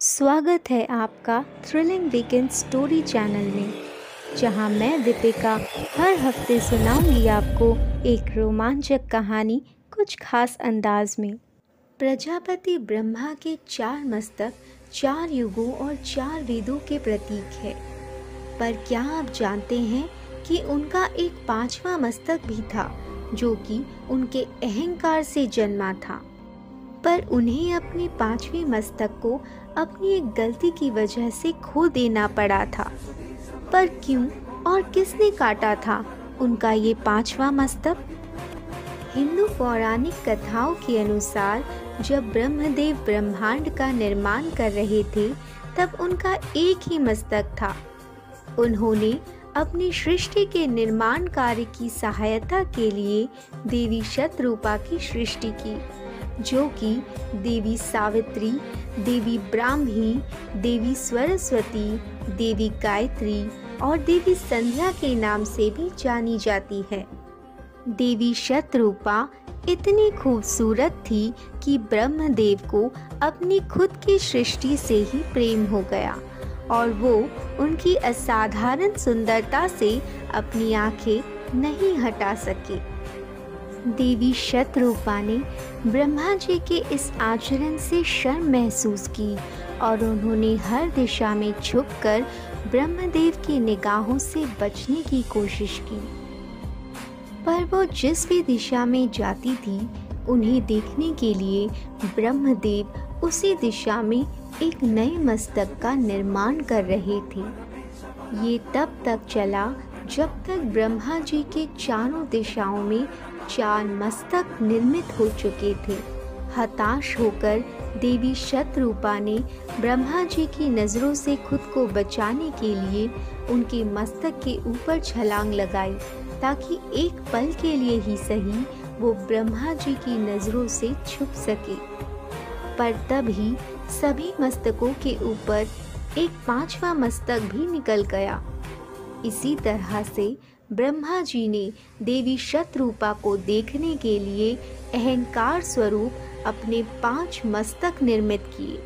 स्वागत है आपका थ्रिलिंग वीकेंड स्टोरी चैनल में, जहाँ मैं दीपिका हर हफ़्ते सुनाऊँगी आपको एक रोमांचक कहानी कुछ खास अंदाज में। प्रजापति ब्रह्मा के चार मस्तक, चार युगों और चार वेदों के प्रतीक है। पर क्या आप जानते हैं कि उनका एक पांचवा मस्तक भी था, जो कि उनके अहंकार से जन्मा था? पर उन्हें अपने पाँचवें मस्तक को अपनी एक गलती की वजह से खो देना पड़ा था। पर क्यों और किसने काटा था? उनका ये पांचवा मस्तक? हिंदू पौराणिक कथाओं के अनुसार, जब ब्रह्मदेव ब्रह्मांड का निर्माण कर रहे थे, तब उनका एक ही मस्तक था। उन्होंने अपनी सृष्टि के निर्माण कार्य की सहायता के लिए देवी शतरूपा की सृष्टि की। जो कि देवी सावित्री, देवी ब्राह्मी, देवी सरस्वती, देवी गायत्री और देवी संध्या के नाम से भी जानी जाती है। देवी शत्रुपा इतनी खूबसूरत थी कि ब्रह्मदेव को अपनी खुद की सृष्टि से ही प्रेम हो गया और वो उनकी असाधारण सुंदरता से अपनी आँखें नहीं हटा सके। देवी शतरूपा ने ब्रह्मा जी के इस आचरण से शर्म महसूस की और उन्होंने हर दिशा में छुपकर ब्रह्मदेव की निगाहों से बचने की कोशिश की। पर वो जिस भी दिशा में जाती थी, उन्हें देखने के लिए ब्रह्मदेव उसी दिशा में एक नए मस्तक का निर्माण कर रहे थे। ये तब तक चला जब तक ब्रह्मा जी के चारों दिशाओं में चार मस्तक निर्मित हो चुके थे। हताश होकर देवी शतरूपा ने ब्रह्मा जी की नज़रों से खुद को बचाने के लिए उनके मस्तक के ऊपर छलांग लगाई, ताकि एक पल के लिए ही सही वो ब्रह्मा जी की नज़रों से छुप सके। पर तभी सभी मस्तकों के ऊपर एक पांचवा मस्तक भी निकल गया। इसी तरह से ब्रह्मा जी ने देवी शत्रुपा को देखने के लिए अहंकार स्वरूप अपने पाँच मस्तक निर्मित किए।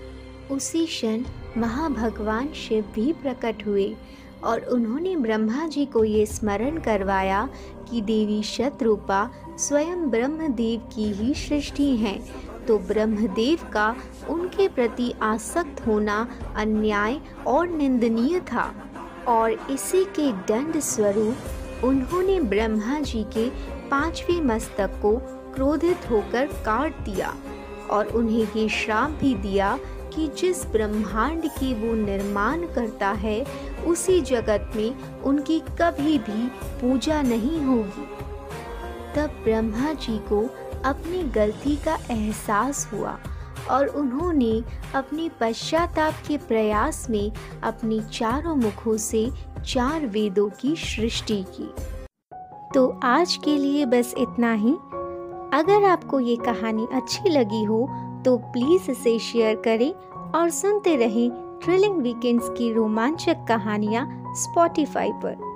उसी क्षण महाभगवान शिव भी प्रकट हुए और उन्होंने ब्रह्मा जी को ये स्मरण करवाया कि देवी शत्रुपा स्वयं ब्रह्मदेव की ही सृष्टि हैं तो ब्रह्मदेव का उनके प्रति आसक्त होना अन्याय और निंदनीय था। और इसी के दंड स्वरूप उन्होंने ब्रह्मा जी के पाँचवें मस्तक को क्रोधित होकर काट दिया और उन्हें ये श्राप भी दिया कि जिस ब्रह्मांड की वो निर्माण करता है, उसी जगत में उनकी कभी भी पूजा नहीं होगी। तब ब्रह्मा जी को अपनी गलती का एहसास हुआ और उन्होंने अपने पश्चाताप के प्रयास में अपनी चारों मुखों से चार वेदों की सृष्टि की। तो आज के लिए बस इतना ही। अगर आपको ये कहानी अच्छी लगी हो तो प्लीज़ इसे शेयर करें और सुनते रहें थ्रिलिंग वीकेंड्स की रोमांचक कहानियाँ स्पॉटिफाई पर।